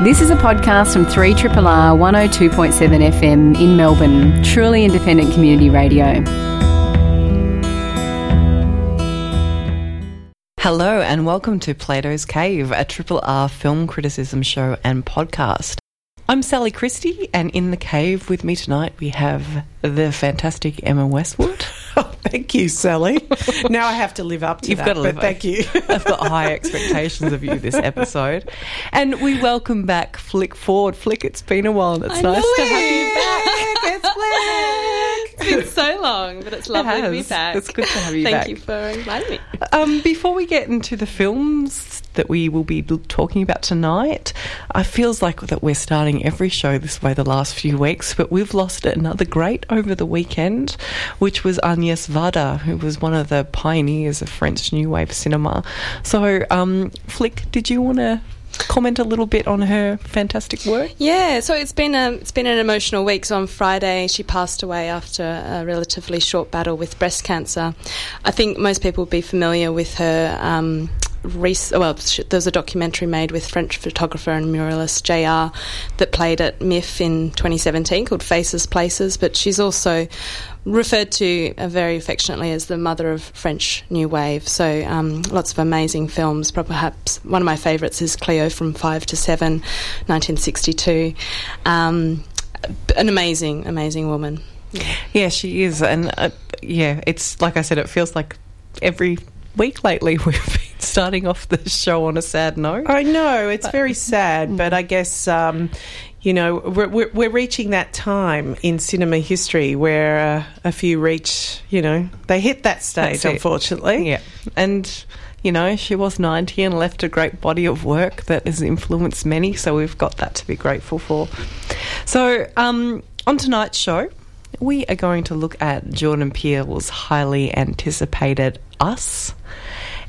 This is a podcast from 3RRR 102.7 FM in Melbourne, truly independent community radio. Hello, and welcome to Plato's Cave, a Triple R film criticism show and podcast. I'm Sally Christie, and in the cave with me tonight we have the fantastic Emma Westwood. Oh, thank you, Sally. now I have to live up to You've that. got to live but thank you. I've got high expectations of you this episode. And we welcome back Flick Ford. Flick, it's been a while. It's I nice to have you back. It's Flick. It's been so long, but it's lovely to be back. It's good to have you Thank back. you for inviting me. Um, before we get into the films that we will be talking about tonight, I feels like that we're starting every show this way the last few weeks, but we've lost another great over the weekend, which was Agnes Varda, who was one of the pioneers of French New Wave cinema. So, um, Flick, did you want to comment a little bit on her fantastic work? Yeah, so it's been a it's been an emotional week. So on Friday, she passed away after a relatively short battle with breast cancer. I think most people will be familiar with her. Um, rec- well, sh- there's a documentary made with French photographer and muralist JR that played at MIFF in 2017 called Faces Places. But she's also referred to uh, very affectionately as the mother of French New Wave. So um, lots of amazing films. Perhaps one of my favourites is Cleo from Five to Seven, 1962. Um, an amazing, amazing woman. Yeah, she is, and uh, yeah, it's like I said, it feels like every week lately we've been starting off the show on a sad note. I know it's very sad, but I guess um, you know we're, we're, we're reaching that time in cinema history where uh, a few reach, you know, they hit that stage. Unfortunately, Yeah, and you know she was ninety and left a great body of work that has influenced many. So we've got that to be grateful for. So um, on tonight's show. We are going to look at Jordan Peele's highly anticipated Us.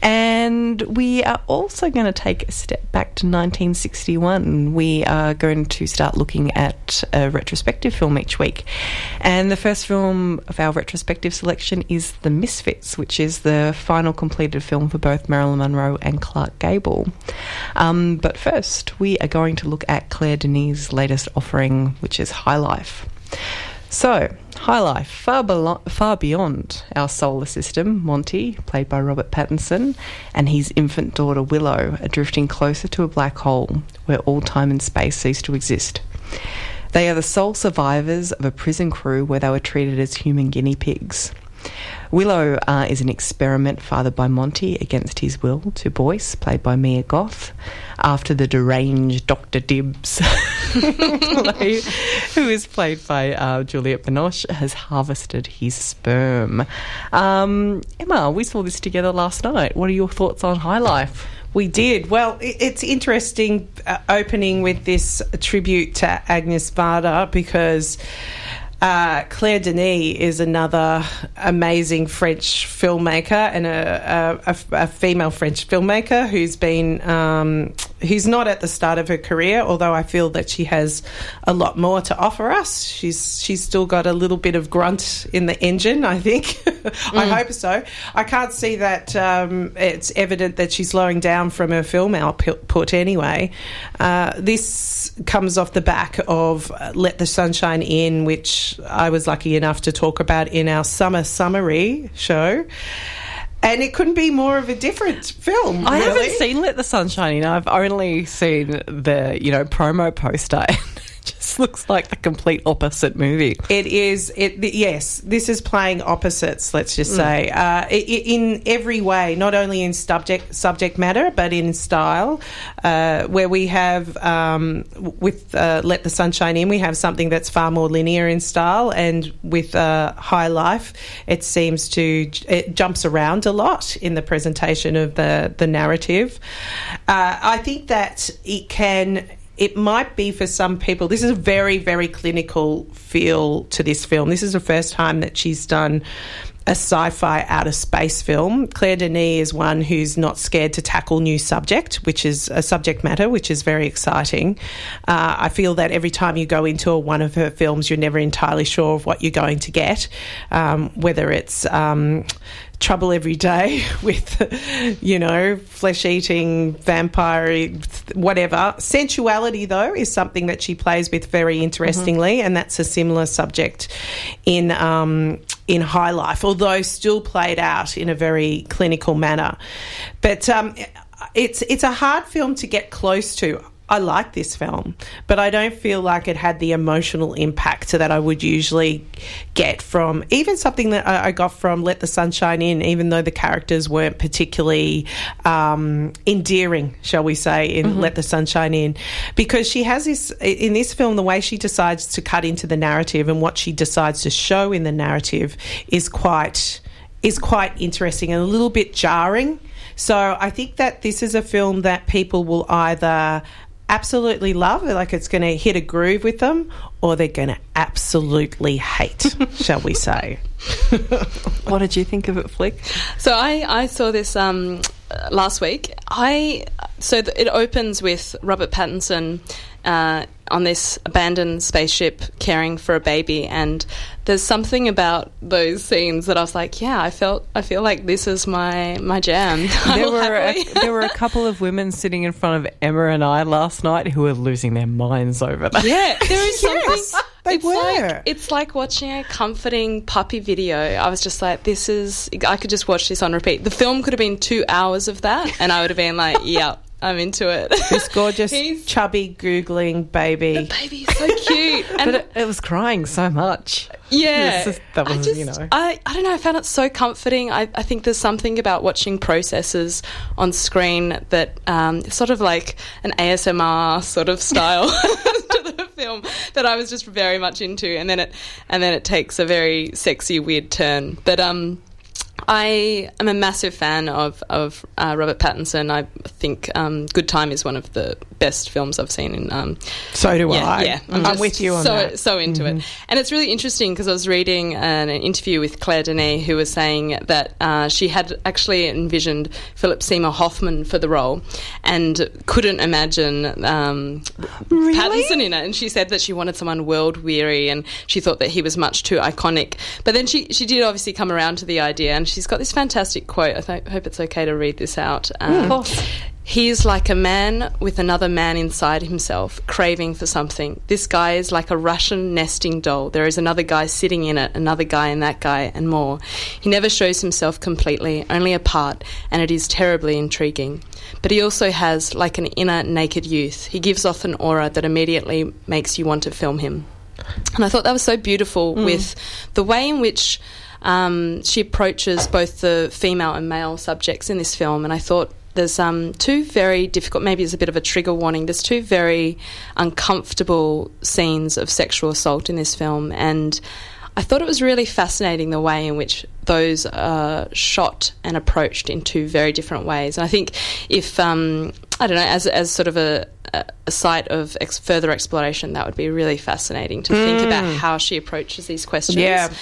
And we are also going to take a step back to 1961. We are going to start looking at a retrospective film each week. And the first film of our retrospective selection is The Misfits, which is the final completed film for both Marilyn Monroe and Clark Gable. Um, but first, we are going to look at Claire Denis' latest offering, which is High Life. So, High Life, far, far beyond our solar system, Monty, played by Robert Pattinson, and his infant daughter Willow are drifting closer to a black hole where all time and space cease to exist. They are the sole survivors of a prison crew where they were treated as human guinea pigs. Willow uh, is an experiment fathered by Monty against his will to Boyse, played by Mia Goth, after the deranged Dr. Dibs, who is played by uh, Juliette Binoche, has harvested his sperm. Um, Emma, we saw this together last night. What are your thoughts on High Life? We did. Well, it's interesting uh, opening with this tribute to Agnes Varda because uh, Claire Denis is another amazing French filmmaker and a, a, a- female French filmmaker who's been um, who's not at the start of her career, although I feel that she has a lot more to offer us. She's she's still got a little bit of grunt in the engine. I think. I hope so. I can't see that um, it's evident that she's slowing down from her film output anyway. Uh, this comes off the back of Let the Sunshine In, which I was lucky enough to talk about in our summer summary show. And it couldn't be more of a different film. I really. haven't seen Let the Sun Shine In. I've only seen the, you know, promo poster. Just looks like the complete opposite movie. It is. It yes. This is playing opposites. Let's Mm. just say, uh, i- i- in every way, not only in subject subject matter, but in style. Uh, where we have um, with uh, Let the Sunshine In, we have something that's far more linear in style, and with uh, High Life, it seems to it jumps around a lot in the presentation of the the narrative. Uh, I think that it can it might be for some people. This is a very, very clinical feel to this film. This is the first time that she's done a sci-fi outer space film. Claire Denis is one who's not scared to tackle new subject, which is a subject matter, which is very exciting. Uh, I feel that every time you go into a, one of her films, you're never entirely sure of what you're going to get, um, whether it's um, trouble every day with, you know, flesh eating, vampire, whatever. Sensuality, though, is something that she plays with very interestingly, and that's a similar subject in um, in High Life, although still played out in a very clinical manner. But um, it's it's a hard film to get close to. I like this film, but I don't feel like it had the emotional impact that I would usually get from even something that I I got from Let the Sunshine In, even though the characters weren't particularly um, endearing, shall we say, in Let the Sunshine In. Because she has this, in this film, the way she decides to cut into the narrative and what she decides to show in the narrative is quite is quite interesting and a little bit jarring. So I think that this is a film that people will either absolutely love, like it's going to hit a groove with them, or they're going to absolutely hate, shall we say. What did you think of it, Flick? So I, I saw this um, uh, last week. I so th- it opens with Robert Pattinson uh, on this abandoned spaceship caring for a baby, and there's something about those scenes that I was like, yeah, I felt I feel like this is my my jam. There were a, there were a couple of women sitting in front of Emma and I last night who were losing their minds over that. Yeah, there is something. Yes, they it's were. Like, it's like watching a comforting puppy video. I was just like, this is. I could just watch this on repeat. The film could have been two hours of that, and I would have been like, yeah, I'm into it. This gorgeous, He's- chubby, googling baby. Baby's so cute. And But it, it was crying so much. yeah, just- that I just, you know. I, I don't know. I found it so comforting. I, I think there's something about watching processes on screen that um, sort of like an ASMR sort of style the film that I was just very much into, and then it and then it takes a very sexy, weird turn. But um. I am a massive fan of of uh, Robert Pattinson. I think um, Good Time is one of the best films I've seen in um, So do yeah, I. Yeah, I'm, just with you on so, that. Mm-hmm. So into it, and it's really interesting because I was reading an, an interview with Claire Denis, who was saying that uh, she had actually envisioned Philip Seymour Hoffman for the role, and couldn't imagine um, Pattinson in it. And she said that she wanted someone world weary, and she thought that he was much too iconic. But then she she did obviously come around to the idea, and she's got this fantastic quote. I th- hope it's okay to read this out. Um, He is like a man with another man inside himself, craving for something. This guy is like a Russian nesting doll. There is another guy sitting in it, another guy and that guy, and more. He never shows himself completely, only a part, and it is terribly intriguing. But he also has like an inner naked youth. He gives off an aura that immediately makes you want to film him. And I thought that was so beautiful with the way in which um, she approaches both the female and male subjects in this film. And I thought there's um, two very difficult, maybe it's a bit of a trigger warning, there's two very uncomfortable scenes of sexual assault in this film. And I thought it was really fascinating the way in which those are shot and approached in two very different ways. And I think if um, I don't know, as as sort of a a, site of ex- further exploration, that would be really fascinating to think about how she approaches these questions. Yeah.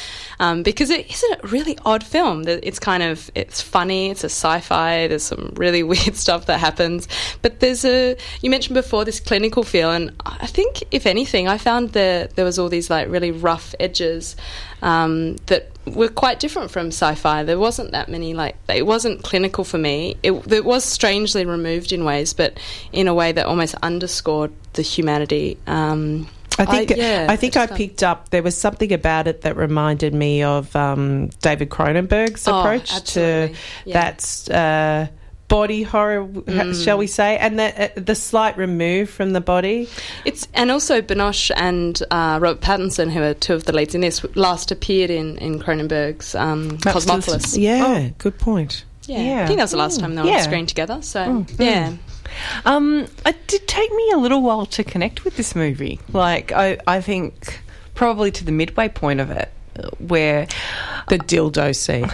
Um, because it is a really odd film. It's kind of it's funny. It's a sci-fi. There's some really weird stuff that happens, but there's a you mentioned before this clinical feel, and I think if anything, I found that there was all these like really rough edges um, that were quite different from sci-fi. There wasn't that many like it wasn't clinical for me. It, it was strangely removed in ways, but in a way that almost underscored the humanity. Um, I think I, yeah, think I just found- picked up there was something about it that reminded me of um, David Cronenberg's Oh, approach to. Yeah. that uh, body horror, Mm. shall we say, and the uh, the slight remove from the body. It's and also Binoche and uh, Robert Pattinson, who are two of the leads in this, last appeared in in Cronenberg's um, Cosmopolis. Yeah, good point. Yeah. Yeah. I think that was the last time they were Yeah. on screen together. So yeah, Um, it did take me a little while to connect with this movie. Like, I, I think probably to the midway point of it, where The dildo scene.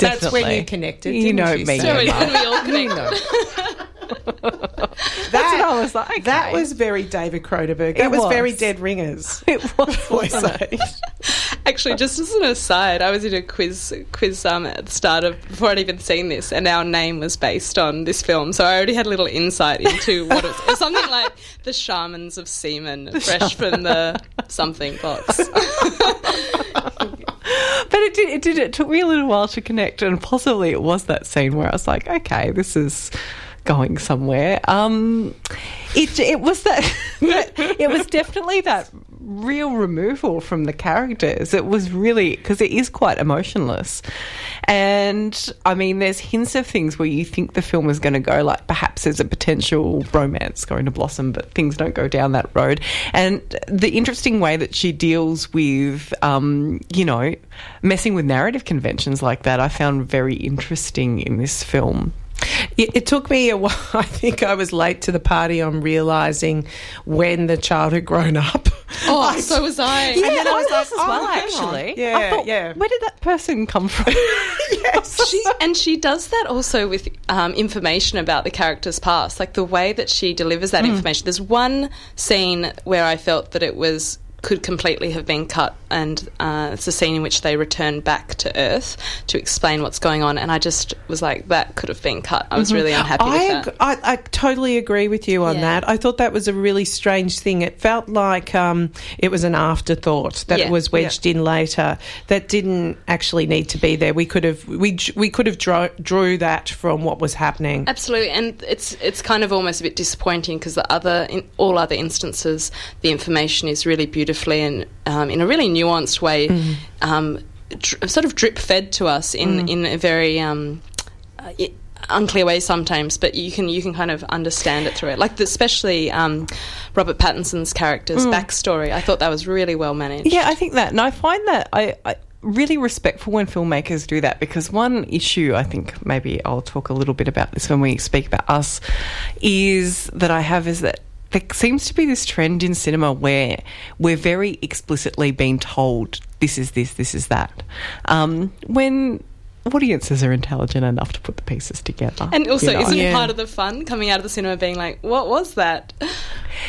That's when Definitely. you connected. You didn't know you, me. Sam? so we, Yeah. we all connect. That, what I was like, that was very David Cronenberg. That It was, very. Dead Ringers. it was. Voice Actually, just as an aside, I was in a quiz quiz um, at the start of before I'd even seen this, and our name was based on this film, so I already had a little insight into what it was. Something like the Shamans of Seaman, fresh from the something box. But it did, it did. It took me a little while to connect, and possibly it was that scene where I was like, okay, this is going somewhere. Um, it it was that, it was definitely that real removal from the characters. It was really because it is quite emotionless, and I mean, there's hints of things where you think the film is going to go, like perhaps there's a potential romance going to blossom, but things don't go down that road. And the interesting way that she deals with, um, you know, messing with narrative conventions like that, I found very interesting in this film. It, it, took me a while. I think I was late to the party on realizing when the child had grown up. Oh, I, so was I. Yeah, and then I was like, as oh, well, actually. Yeah, thought, yeah. Where did that person come from? yes. She, and she does that also with um, information about the character's past, like the way that she delivers that mm. information. There's one scene where I felt that it was could completely have been cut, and uh, it's a scene in which they return back to Earth to explain what's going on. And I just was like, that could have been cut. I was mm-hmm. really unhappy I. I, I totally agree with you on yeah. that. I thought that was a really strange thing. It felt like um, it was an afterthought that yeah. was wedged yeah. in later that didn't actually need to be there. We could have we we could have draw, drew that from what was happening. Absolutely, and it's it's kind of almost a bit disappointing because the other in all other instances, the information is really beautiful beautifully and um, in a really nuanced way, mm. um, dr- sort of drip fed to us in, mm. in a very um, uh, unclear way sometimes, but you can you can kind of understand it through it. Like the, especially um, Robert Pattinson's character's mm. backstory. I thought that was really well managed. Yeah, I think that, and I find that I, I really respectful when filmmakers do that because one issue I think maybe I'll talk a little bit about this when we speak about us is that I have is that there seems to be this trend in cinema where we're very explicitly being told this is this, this is that. Um, when audiences are intelligent enough to put the pieces together. And also, you know? isn't yeah. part of the fun coming out of the cinema being like, what was that?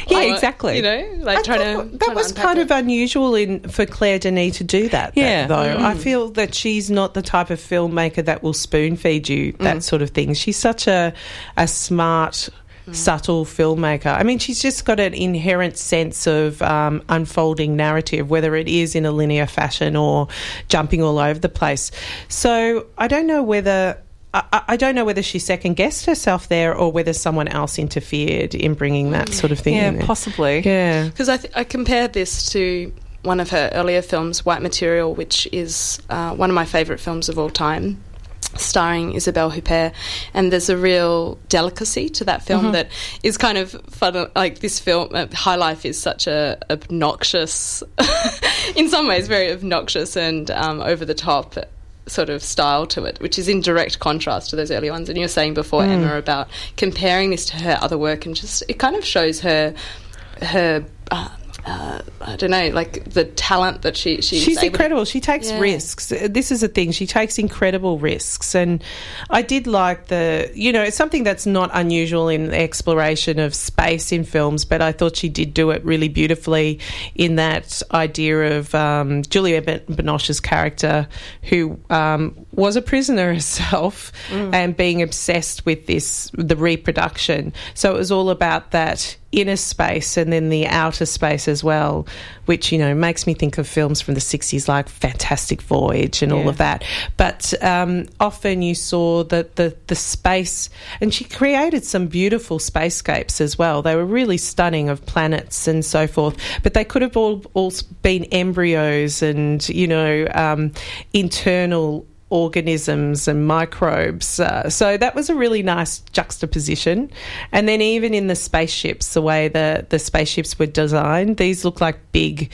Yeah, like, exactly. You know, like I trying to. That was kind it. of unusual in for Claire Denis to do that. Yeah, though mm. I feel that she's not the type of filmmaker that will spoon feed you that mm. sort of thing. She's such a a smart mm. subtle filmmaker. I mean, she's just got an inherent sense of um, unfolding narrative, whether it is in a linear fashion or jumping all over the place. So I don't know whether. I, I don't know whether she second guessed herself there or whether someone else interfered in bringing that sort of thing. Yeah, possibly. Yeah, because I, th- I compared this to one of her earlier films, White Material, which is uh, one of my favourite films of all time starring Isabelle Huppert, and there's a real delicacy to that film mm-hmm. that is kind of fun. Like this film, uh, High Life is such a obnoxious, in some ways, very obnoxious and um, over the top sort of style to it, which is in direct contrast to those early ones. And you were saying before, mm. Emma, about comparing this to her other work, and just it kind of shows her her. Uh, uh, I don't know, like the talent that she, she she's incredible. To, she takes yeah. risks. This is a thing. She takes incredible risks, and I did like the. You know, it's something that's not unusual in the exploration of space in films, but I thought she did do it really beautifully in that idea of um, Julia Binoche's character, who um, was a prisoner herself mm. and being obsessed with this the reproduction. So it was all about that inner space and then the outer space as well, which, you know, makes me think of films from the 60s like Fantastic Voyage and yeah. all of that. But um, often you saw that the, the space, and she created some beautiful spacescapes as well. They were really stunning of planets and so forth, but they could have all, all been embryos and, you know, um, internal organisms and microbes. Uh, so that was a really nice juxtaposition. And then even in the spaceships, the way the, the spaceships were designed, these look like big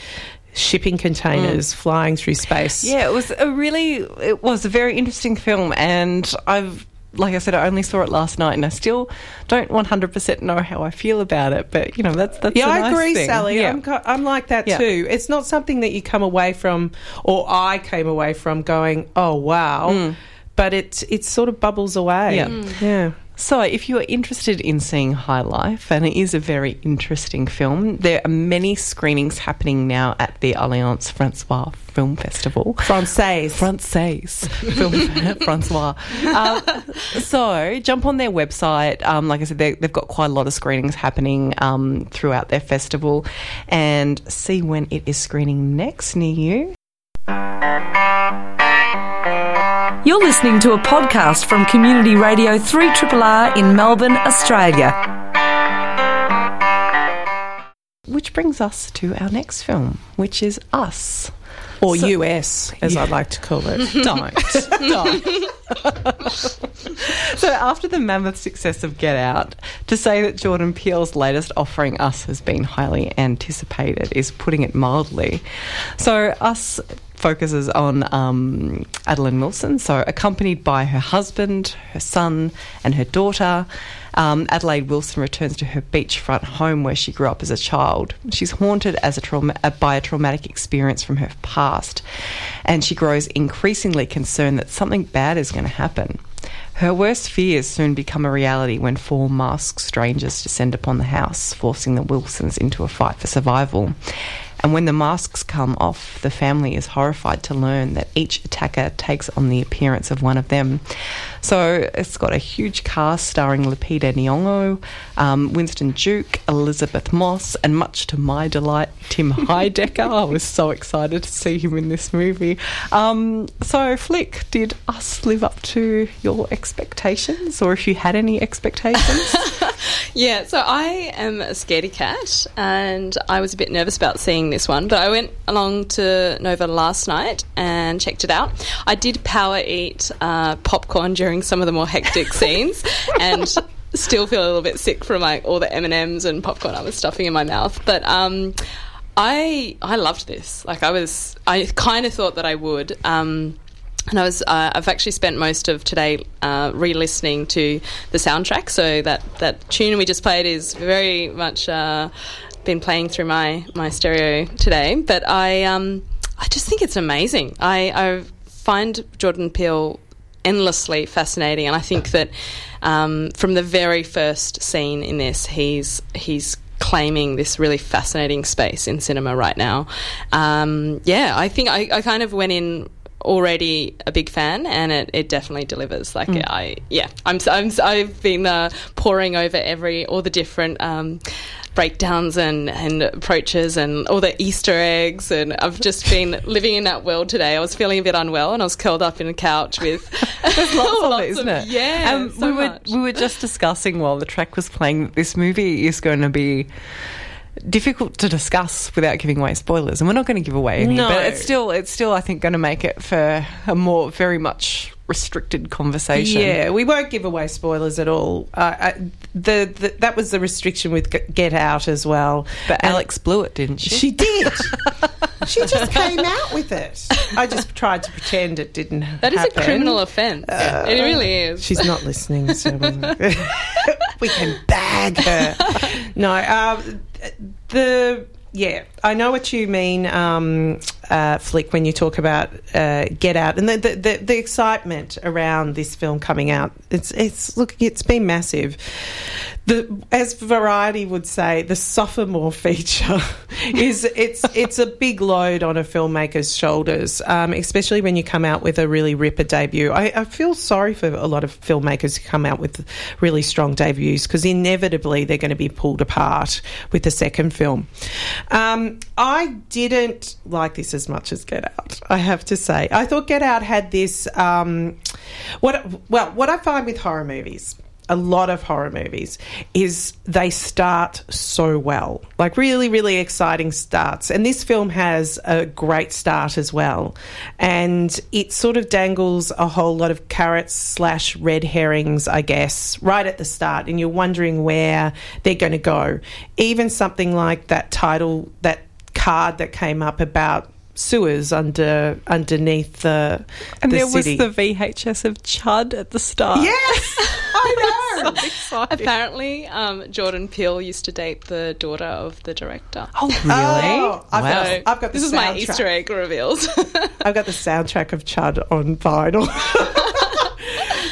shipping containers mm. flying through space. Yeah, it was a really it was a very interesting film and I've like I said, I only saw it last night, and I still don't one hundred percent know how I feel about it. But you know, that's that's yeah. I nice agree, thing. Sally. Yeah. I'm I'm like that yeah. too. It's not something that you come away from, or I came away from going, oh wow. Mm. But it it sort of bubbles away. Yeah. Mm. Yeah. So, if you are interested in seeing High Life, and it is a very interesting film, there are many screenings happening now at the Alliance Francois Film Festival. Francaise. Francaise. Film Francois. Um, so, jump on their website. Um, like I said, they've got quite a lot of screenings happening um, throughout their festival and see when it is screening next near you. You're listening to a podcast from Community Radio 3RRR in Melbourne, Australia. Which brings us to our next film, which is Us. Or US, as Yeah. I like to call it. Don't. Don't. so, after the mammoth success of Get Out, to say that Jordan Peele's latest offering, Us, has been highly anticipated is putting it mildly. So, Us focuses on um, Adeline Wilson, so accompanied by her husband, her son, and her daughter. Um, Adelaide Wilson returns to her beachfront home where she grew up as a child. She's haunted as a trauma- uh, by a traumatic experience from her past, and she grows increasingly concerned that something bad is going to happen. Her worst fears soon become a reality when four masked strangers descend upon the house, forcing the Wilsons into a fight for survival. And when the masks come off, the family is horrified to learn that each attacker takes on the appearance of one of them. So it's got a huge cast starring Lupita Nyong'o, um, Winston Duke, Elisabeth Moss, and much to my delight, Tim Heidecker. I was so excited to see him in this movie. Um, so, Flick, did us live up to your expectations, or if you had any expectations? Yeah, so I am a scaredy cat, and I was a bit nervous about seeing this one, but I went along to Nova last night and checked it out. I did power eat uh, popcorn during some of the more hectic scenes, and still feel a little bit sick from like all the M and M's and popcorn I was stuffing in my mouth. But um, I I loved this. Like I was, I kind of thought that I would. Um, and I was, uh, I've actually spent most of today uh, re-listening to the soundtrack. So that, that tune we just played is very much uh, been playing through my, my stereo today. But I, um, I just think it's amazing. I, I find Jordan Peele endlessly fascinating, and I think that um, from the very first scene in this, he's he's claiming this really fascinating space in cinema right now. Um, yeah, I think I, I kind of went in already a big fan and it, it definitely delivers like I yeah I'm, I'm I've been uh, poring over every all the different um, breakdowns and, and approaches and all the Easter eggs and I've just been living in that world today I was feeling a bit unwell and I was curled up in a couch with There's lots of it, isn't it? yeah Um, so we were much. we were just discussing while the track was playing that this movie is going to be difficult to discuss without giving away spoilers, and we're not going to give away any. No. But it's still it's still I think going to make it for a more very much restricted conversation. Yeah, we won't give away spoilers at all. Uh, I, the, the that was the restriction with Get Out as well. But And Alex blew it, didn't she? she did. she just came out with it. I just tried to pretend it didn't. Happen. That is happen. a criminal offence it really is She's not listening, so we can bag her. No, um, the yeah, I know what you mean, um, uh, Flick, when you talk about uh, Get Out and the, the, the, excitement around this film coming out. It's it's look, it's been massive. The as Variety would say, the sophomore feature is it's it's a big load on a filmmaker's shoulders, um, especially when you come out with a really ripper debut. I, I feel sorry for a lot of filmmakers who come out with really strong debuts because inevitably they're going to be pulled apart with the second film. Um, I didn't like this as much as Get Out. I have to say, I thought Get Out had this. Um, what well, what I find with horror movies a lot of horror movies is they start so well like really really exciting starts and this film has a great start as well and it sort of dangles a whole lot of carrots slash red herrings i guess right at the start and you're wondering where they're going to go even something like that title that card that came up about sewers under underneath the and the there city. was the VHS of Chud at the start. yes i know Apparently, um, Jordan Peele used to date the daughter of the director. Oh really? Oh, I've, wow. got, I've got the this is my. Easter egg reveals. I've got the soundtrack of Chud on vinyl.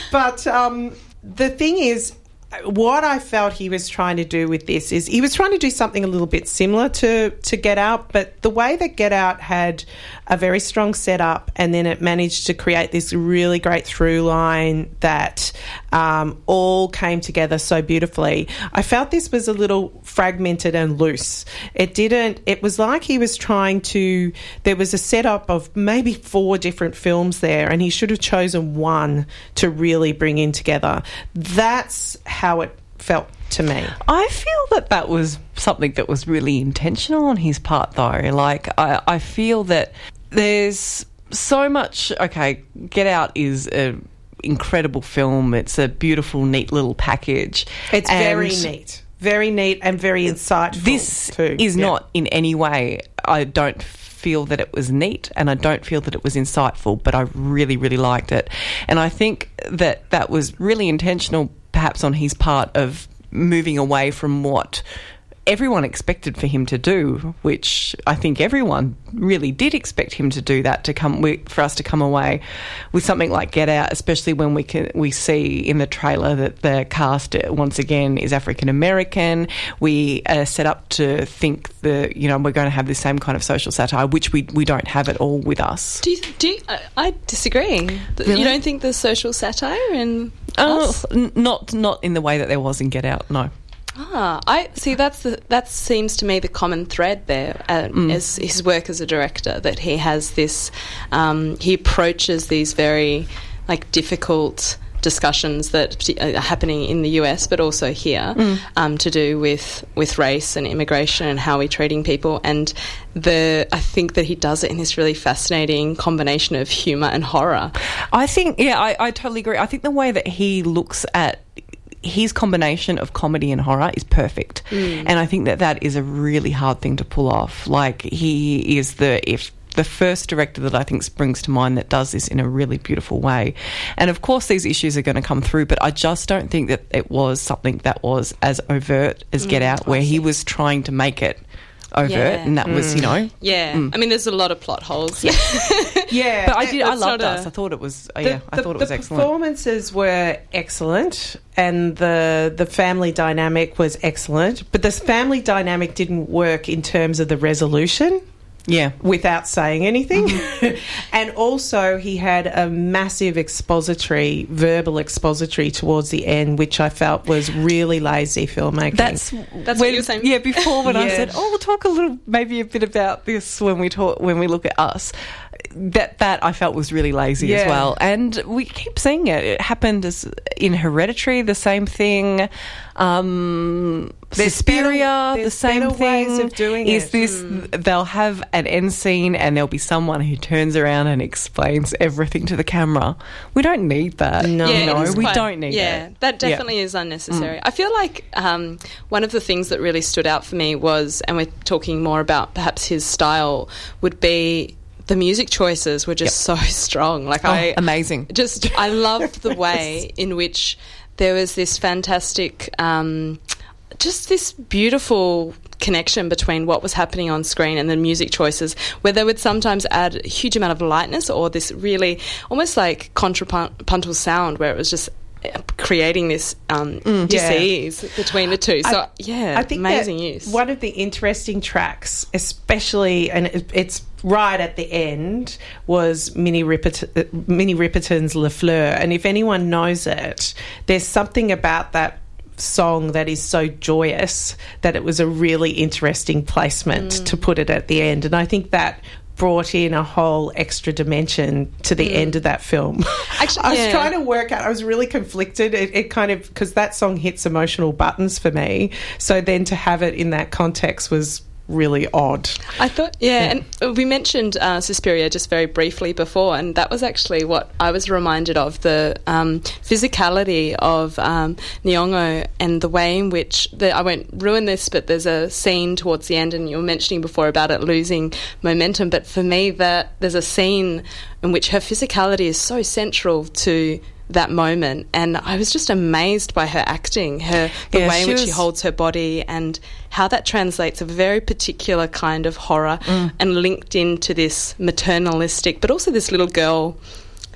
but um, the thing is, what I felt he was trying to do with this is he was trying to do something a little bit similar to, to Get Out, but the way that Get Out had a very strong setup and then it managed to create this really great through line that um, all came together so beautifully. I felt this was a little fragmented and loose. It didn't, it was like he was trying to, there was a setup of maybe four different films there and he should have chosen one to really bring in together. That's how it felt to me. I feel that that was something that was really intentional on his part, though. Like, I, I feel that there's so much. Okay, Get Out is a incredible film. It's a beautiful, neat little package. It's And very neat. Very neat and very insightful. This too. is Yeah. not in any way. I don't feel that it was neat, and I don't feel that it was insightful. But I really, really liked it, and I think that that was really intentional, perhaps on his part of moving away from what everyone expected for him to do, which I think everyone really did expect him to do that to come for us to come away with something like Get Out, especially when we can we see in the trailer that the cast uh, once again is African American. We are set up to think that you know we're going to have the same kind of social satire, which we we don't have at all with us. Do you, do you, I, I disagree. Really? You don't think there's social satire in Oh, us? n- not not in the way that there was in Get Out. No. Ah, I see. That's the that seems to me the common thread there uh, is his work as a director. That he has this, um, he approaches these very like difficult discussions that are happening in the US, but also here, um, to do with with race and immigration and how we're treating people. And the I think that he does it in this really fascinating combination of humor and horror. I think, yeah, I, I totally agree. I think the way that he looks at his combination of comedy and horror is perfect. Mm. And I think that that is a really hard thing to pull off. Like, he is the, if, the first director that I think springs to mind that does this in a really beautiful way. And of course, these issues are going to come through, but I just don't think that it was something that was as overt as Get mm, Out, where he was trying to make it overt, Yeah. and that was, you mm. know. Yeah, I mean, there's a lot of plot holes. Yeah, Yeah, but I did. I loved us. I thought it was. Oh, the- yeah, I the- thought it was excellent. the excellent. performances were excellent, and the the family dynamic was excellent. But this family dynamic didn't work in terms of the resolution. Yeah. without saying anything. Mm-hmm. and also, he had a massive expository, verbal expository towards the end, which I felt was really lazy filmmaking. That's That's what you were saying? Yeah, before when I said, "Oh, we'll talk a little, maybe a bit about this when we talk when we look at us." That that I felt was really lazy as well, and we keep seeing it. It happened as in Hereditary, the same thing. Um, There's Suspiria, better- the same thing. ways of doing is it. this? They'll have an end scene, and there'll be someone who turns around and explains everything to the camera. We don't need that. No. know, is we quite- don't need yeah, that. Yeah, that Yeah. definitely is unnecessary. I feel like um, one of the things that really stood out for me was, and we're talking more about perhaps his style, would be the music choices were just so strong. Like Oh, I amazing. just I loved the way in which there was this fantastic, um, just this beautiful connection between what was happening on screen and the music choices, where they would sometimes add a huge amount of lightness or this really almost like contrapuntal sound, where it was just uh, creating this um, Yeah. dis-ease between the two. So I- yeah, I think amazing use. One of the interesting tracks, especially, and it, it's right at the end, was Minnie, Rippert- uh, Minnie Riperton's Les Fleurs. And if anyone knows it, there's something about that song that is so joyous that it was a really interesting placement Mm. to put it at the end. And I think that brought in a whole extra dimension to the end of that film. Mm. Actually, I was yeah. trying to work out. I was really conflicted. It, it kind of because that song hits emotional buttons for me. So then to have it in that context was really odd. I thought, yeah, and uh, we mentioned uh, Suspiria just very briefly before, and that was actually what I was reminded of the um, physicality of um, Nyong'o and the way in which the, I won't ruin this, but there's a scene towards the end, and you were mentioning before about it losing momentum. But for me, that there's a scene in which her physicality is so central to that moment and I was just amazed by her acting her the Yeah, way in which she holds her body and how that translates a very particular kind of horror mm. and linked into this maternalistic, but also this little girl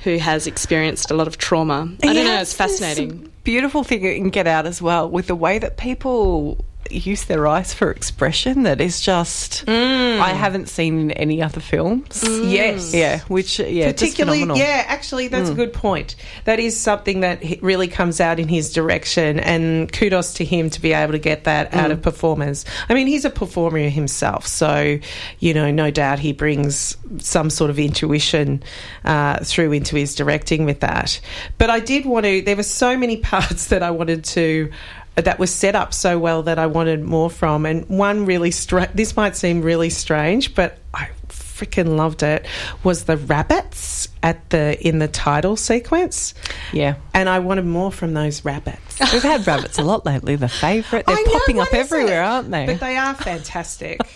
who has experienced a lot of trauma. I don't know, it's fascinating. beautiful thing in Get Out as well with the way that people use their eyes for expression that is just mm. I haven't seen in any other films. Mm. Yes. Yeah, which yeah, just particularly phenomenal. yeah actually that's a mm. good point. That is something that really comes out in his direction and kudos to him to be able to get that out of performers i mean he's a performer himself so you know no doubt he brings some sort of intuition uh, through into his directing with that. But i did want to there were so many parts that i wanted to that was set up so well that I wanted more from. And one really, stra- this might seem really strange, but I freaking loved it. Was the rabbits at the in the title sequence, Yeah. and I wanted more from those rabbits. We've had rabbits a lot lately. The favourite. They're know, popping up everywhere, aren't they? But they are fantastic,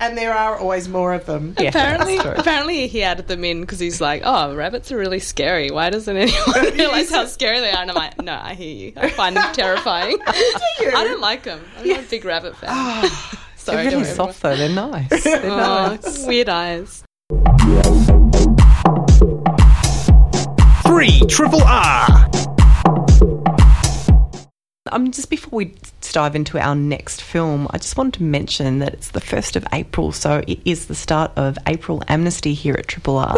and there are always more of them. yeah, Apparently, apparently he added them in because he's like, "Oh, rabbits are really scary. Why doesn't anyone realize how scary they are?" And I'm like, "No, I hear you. I find them terrifying. I don't like them. I'm not a big rabbit fan. Ah. Sorry, They're really soft though. They're nice. They're Oh, nice. weird eyes. Three Triple R. Um, just before we dive into our next film, I just wanted to mention that it's the 1st of April, so it is the start of April Amnesty here at Triple R.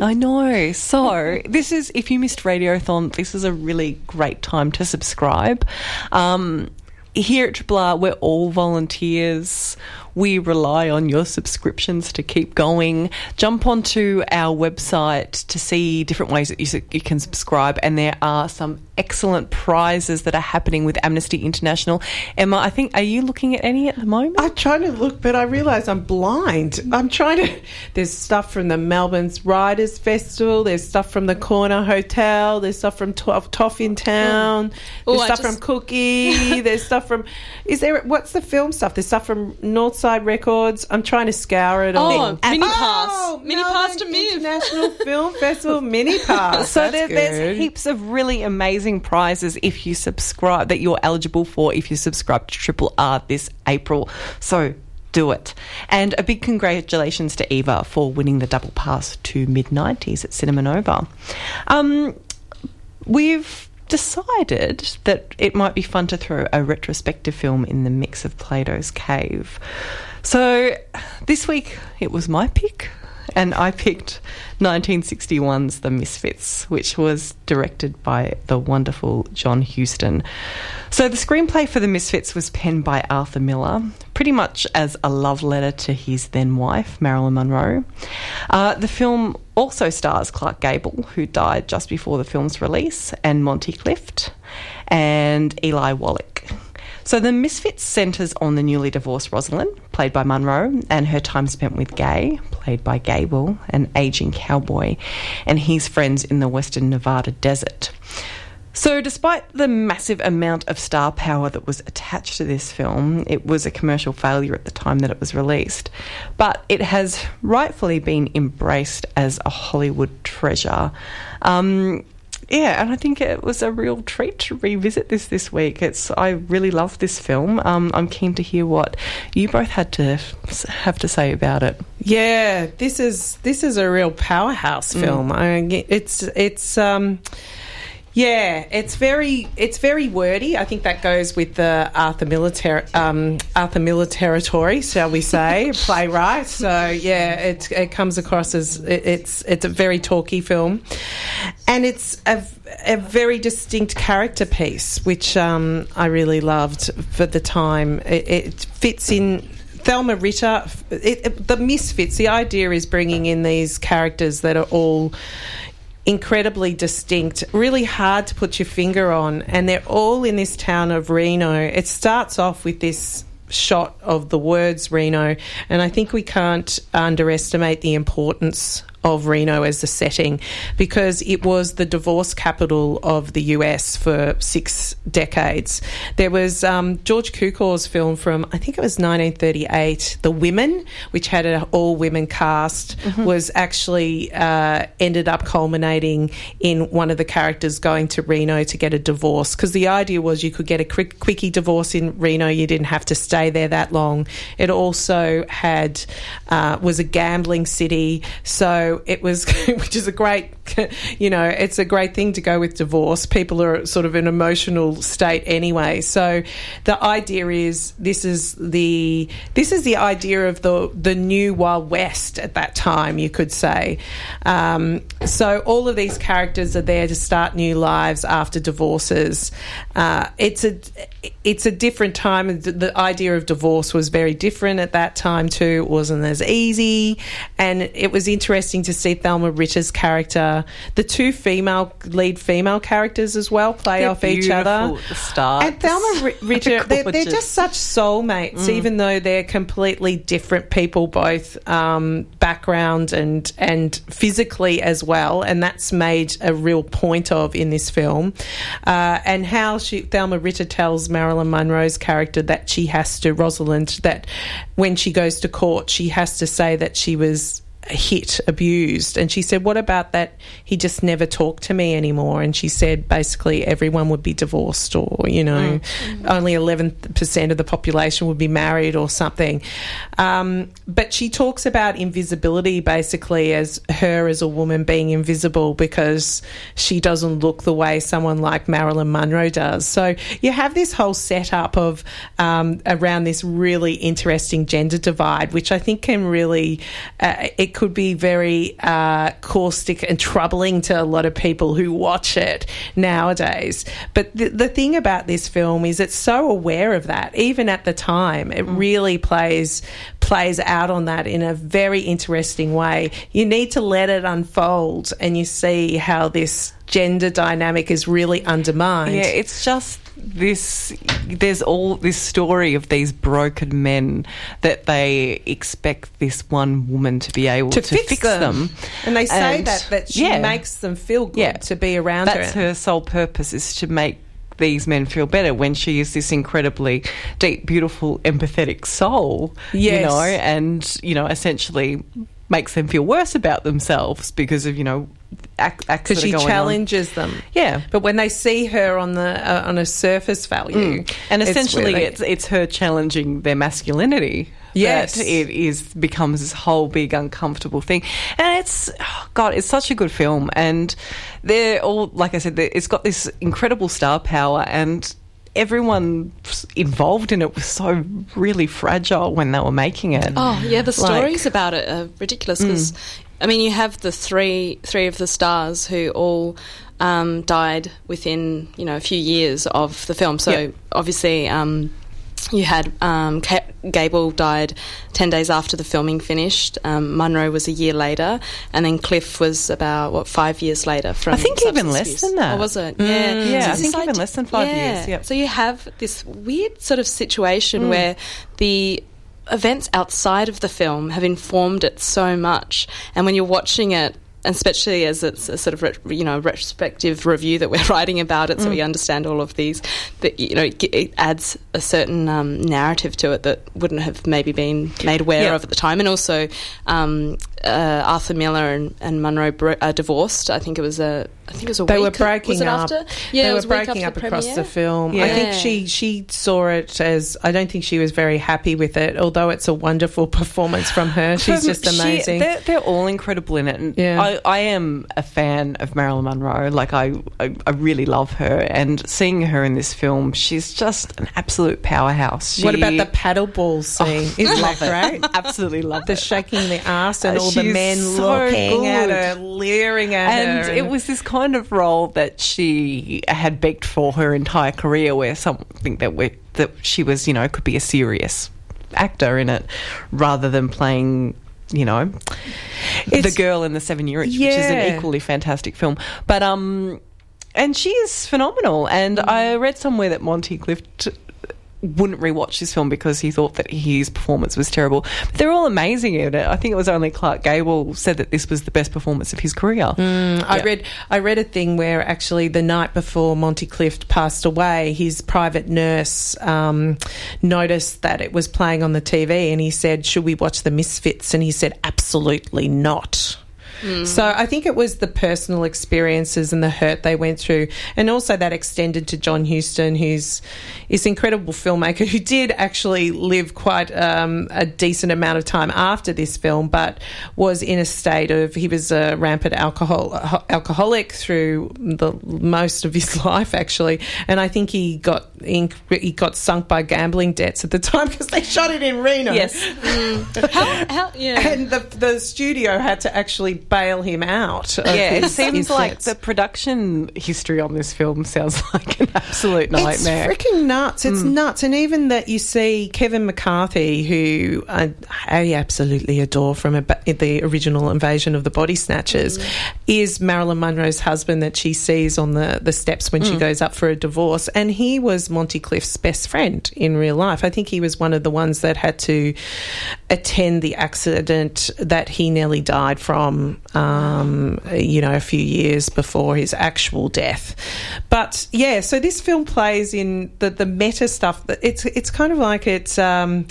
I know. So, this is, if you missed Radiothon, this is a really great time to subscribe. Um, here at Triple R, we're all volunteers. We rely on your subscriptions to keep going. Jump onto our website to see different ways that you, you can subscribe, and there are some excellent prizes that are happening with Amnesty International. Emma, I think, are you looking at any at the moment? I'm trying to look, but I realise I'm blind. I'm trying to. There's stuff from the Melbourne's Writers Festival. There's stuff from the Corner Hotel. There's stuff from Toff, Toffin Town. Oh, There's I stuff just- from Cookie. There's stuff from. Is there? What's the film stuff? There's stuff from Northside Records. I'm trying to scour it all. Oh, Mini Pass. Oh, Mini Pass Melbourne to Move. International Film Festival Mini Pass. So there, there's heaps of really amazing prizes if you subscribe that you're eligible for if you subscribe to Triple R this April. So do it. And a big congratulations to Eva for winning the double pass to mid 90s at Cinema Nova. Um, we've decided that it might be fun to throw a retrospective film in the mix of Plato's Cave. So this week it was my pick, and I picked 1961's The Misfits, which was directed by the wonderful John Huston. So the screenplay for The Misfits was penned by Arthur Miller, pretty much as a love letter to his then wife, Marilyn Monroe. Uh, the film also stars Clark Gable, who died just before the film's release, and Monty Clift, and Eli Wallach. So the Misfits centres on the newly divorced Rosalind, played by Monroe, and her time spent with Gay, played by Gable, an aging cowboy, and his friends in the western Nevada desert. So, despite the massive amount of star power that was attached to this film, it was a commercial failure at the time that it was released. But it has rightfully been embraced as a Hollywood treasure. Um, yeah, and I think it was a real treat to revisit this this week. It's I really love this film. Um, I'm keen to hear what you both had to have to say about it. Yeah, this is this is a real powerhouse film. I, it's it's um, yeah, it's very it's very wordy. I think that goes with the Arthur Miller ter- um, Arthur Miller territory, shall we say, playwright. So yeah, it it comes across as it, it's it's a very talky film, and it's a a very distinct character piece, which um, I really loved for the time. It, it fits in Thelma Ritter, it, it- the misfits. The idea is bringing in these characters that are all incredibly distinct, really hard to put your finger on, and they're all in this town of Reno. It starts off with this shot of the words Reno, and I think we can't underestimate the importance of Reno as the setting because it was the divorce capital of the US for six decades. There was um, George Cukor's film from, I think it was 1938, The Women, which had an all women cast, was actually uh, ended up culminating in one of the characters going to Reno to get a divorce because the idea was you could get a quick, quickie divorce in Reno, you didn't have to stay there that long. It also had, uh, was a gambling city, so it was, which is a great you know, it's a great thing to go with divorce. People are sort of in an emotional state anyway. So the idea is this is the this is the idea of the the new Wild West at that time, you could say. Um, so all of these characters are there to start new lives after divorces. Uh, it's a it's a different time. The, the idea of divorce was very different at that time too. It wasn't as easy, and it was interesting to see Thelma Ritter's character, the two female lead female characters as well, play They're off each other. beautiful at the start. And Thelma Ri- Ritter, they're, they're just such soulmates, even though they're completely different people, both um, background and and physically as well. And that's made a real point of in this film. Uh, and how she Thelma Ritter tells Marilyn Monroe's character that she has to Rosalind that when she goes to court, she has to say that she was hit, abused. And she said, What about that? He just never talked to me anymore. And she said, basically, everyone would be divorced, or, you know, only 11% of the population would be married or something. Um, but she talks about invisibility basically as her as a woman being invisible because she doesn't look the way someone like Marilyn Monroe does. So you have this whole setup of um, around this really interesting gender divide, which I think can really, uh, it could be very uh, caustic and troubling to a lot of people who watch it nowadays. But the, the thing about this film is it's so aware of that, even at the time. It really plays plays out on that in a very interesting way. You need to let it unfold and you see how this gender dynamic is really undermined. Yeah, it's just this. There's all this story of these broken men that they expect this one woman to be able to, to, fix, them. and they say And, that that she yeah. makes them feel good Yeah. to be around That's her. her sole purpose is to make these men feel better when she is this incredibly deep, beautiful, empathetic soul. Yes. You know, and you know, essentially makes them feel worse about themselves because of you know ac- acts because she going on. challenges them. Yeah. but when they see her on the uh, on a surface value, Mm. And it's essentially, really- it's it's her challenging their masculinity. Yes. it is becomes this whole big uncomfortable thing, and it's oh God, it's such a good film, and they're all like I said, it's got this incredible star power, and everyone involved in it was so really fragile when they were making it. Oh yeah, the Like- stories about it are ridiculous because I mean you have the three three of the stars who all um, died within you know a few years of the film. So Yeah. obviously. Um, you had um, Gable died ten days after the filming finished. Um, Monroe was a year later, and then Clift was about what five years later. From I think even less abuse. than that. Or was it? Mm, yeah, yeah, I think even less than five yeah. years, yep. So you have this weird sort of Mm. situation where the events outside of the film have informed it so much, and when you're watching it. Especially as it's a sort of you know retrospective review that we're writing about it, so Mm. we understand all of these. That you know it, it adds a certain um, narrative to it that wouldn't have maybe been made aware Yeah. of at the time. And also, um, uh, Arthur Miller and, and Monroe uh, divorced. I think it was a I think it was a They week. were breaking it up. After? Yeah, they were breaking up after across premiere. the film. I think she she saw it as I don't think she was very happy with it. Although it's a wonderful performance from her, she's just she- amazing. they're, they're all incredible in it, and Yeah. I, I am a fan of Marilyn Monroe. Like I, I, I really love her, and seeing her in this film, she's just an absolute powerhouse. what about the paddleball scene? Isn't that love it. great? Absolutely love The it. shaking the ass and Uh, all the men so looking at her, leering at and her. And it was this kind of role that she had begged for her entire career, where something that we, that she was, you know, could be a serious actor in it, rather than playing, you know, the girl in the Seven Year Itch, which is an equally fantastic film. But um, and she is phenomenal. And Mm. I read somewhere that Monty Clift wouldn't rewatch this film because he thought that his performance was terrible. But they're all amazing in it. I think it was only Clark Gable said that this was the best performance of his career. I Yeah. read I read a thing where actually the night before Monty Clift passed away, his private nurse um, noticed that it was playing on the TV, and he said, "Should we watch The Misfits?" And he said, "Absolutely not." So I think it was the personal experiences and the hurt they went through, and also that extended to John Huston, who's this incredible filmmaker who did actually live quite um, a decent amount of time after this film, but was in a state of he was a rampant alcohol alcoholic through the most of his life actually, and I think he got he got sunk by gambling debts at the time because they shot it in Reno. Yes. how, how, yeah. And the, the studio had to actually bail him out. Yeah, it seems like the production history on this film sounds like an absolute nightmare. It's freaking nuts. It's mm. nuts. And even that you see Kevin McCarthy, who I, I absolutely adore from a, the original Invasion of the Body Snatchers, mm. is Marilyn Monroe's husband that she sees on the, the steps when she mm. goes up for a divorce. And he was Monty Clift's best friend in real life. I think he was one of the ones that had to attend the accident that he nearly died from, um, you know, a few years before his actual death. But yeah, so this film plays in the, the meta stuff. That it's it's kind of like it's um,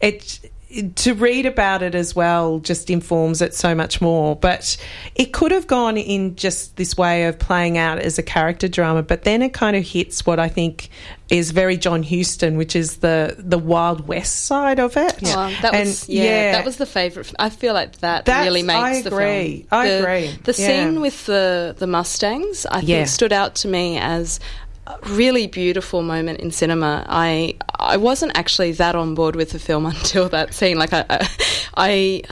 it to read about it as well just informs it so much more. But it could have gone in just this way of playing out as a character drama, but then it kind of hits what I think is very John Huston, which is the the Wild West side of it. Well, oh, that And, was yeah, that was the favorite. I feel like that That's- really makes I the film. I the, agree. The Yeah. scene with the the Mustangs, I Yeah. think, stood out to me as a really beautiful moment in cinema. I I wasn't actually that on board with the film until that scene. Like I I.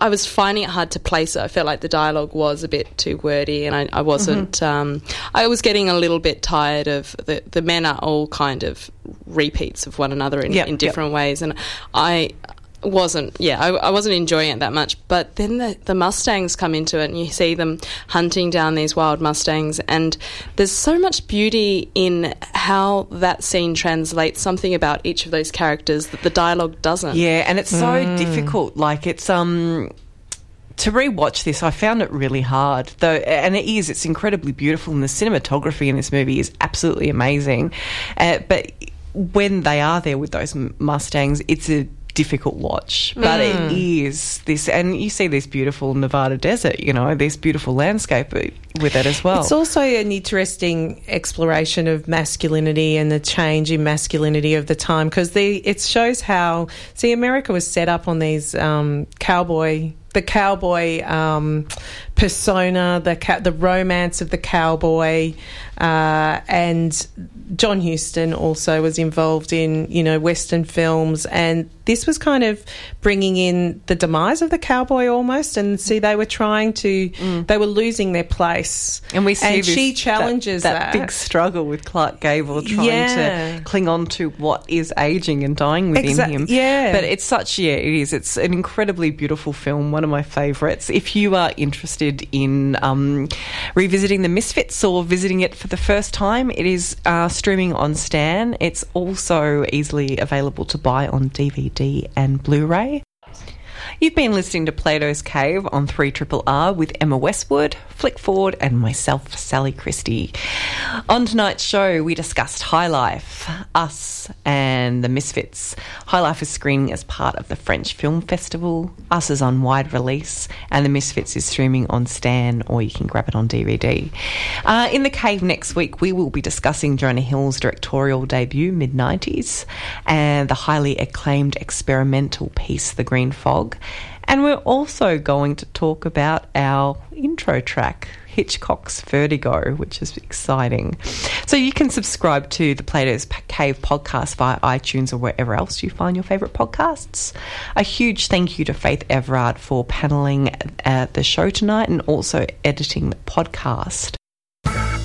I was finding it hard to place it. I felt like the dialogue was a bit too wordy, and I, I wasn't. Mm-hmm. Um, I was getting a little bit tired of the the men are all kind of repeats of one another in, Yep, in yep. different ways, and I wasn't yeah I, I wasn't enjoying it that much but then the, the mustangs come into it and you see them hunting down these wild mustangs and there's so much beauty in how that scene translates something about each of those characters that the dialogue doesn't Yeah, and it's so difficult. Like it's um to rewatch this, I found it really hard. Though, and it is. It's incredibly beautiful, and the cinematography in this movie is absolutely amazing. Uh, but when they are there with those Mustangs, it's a difficult watch but it is this and you see this beautiful nevada desert you know this beautiful landscape with it as well. It's also an interesting exploration of masculinity and the change in masculinity of the time because it shows how see America was set up on these um, cowboy the cowboy um, persona the ca- the romance of the cowboy uh, and John Huston also was involved in you know western films and this was kind of bringing in the demise of the cowboy almost and see they were trying to they were losing their place And we see and this, she challenges that, that, big struggle with Clark Gable trying Yeah. to cling on to what is aging and dying within Exa- him. yeah. But it's such, yeah, it is. It's an incredibly beautiful film, one of my favourites. If you are interested in um, revisiting The Misfits or visiting it for the first time, it is uh, streaming on Stan. It's also easily available to buy on DVD and Blu ray. You've been listening to Plato's Cave on 3 Triple R with Emma Westwood, Flick Ford, and myself, Sally Christie. On tonight's show, we discussed High Life, Us, and The Misfits. High Life is screening as part of the French Film Festival. Us is on wide release, and The Misfits is streaming on Stan, or you can grab it on DVD. Uh, in the cave next week, we will be discussing Jonah Hill's directorial debut, mid 90s, and the highly acclaimed experimental piece, The Green Fog. And we're also going to talk about our intro track, Hitchcock's Vertigo, which is exciting. So you can subscribe to the Plato's Cave podcast via iTunes or wherever else you find your favourite podcasts. A huge thank you to Faith Everard for panelling at uh, the show tonight and also editing the podcast.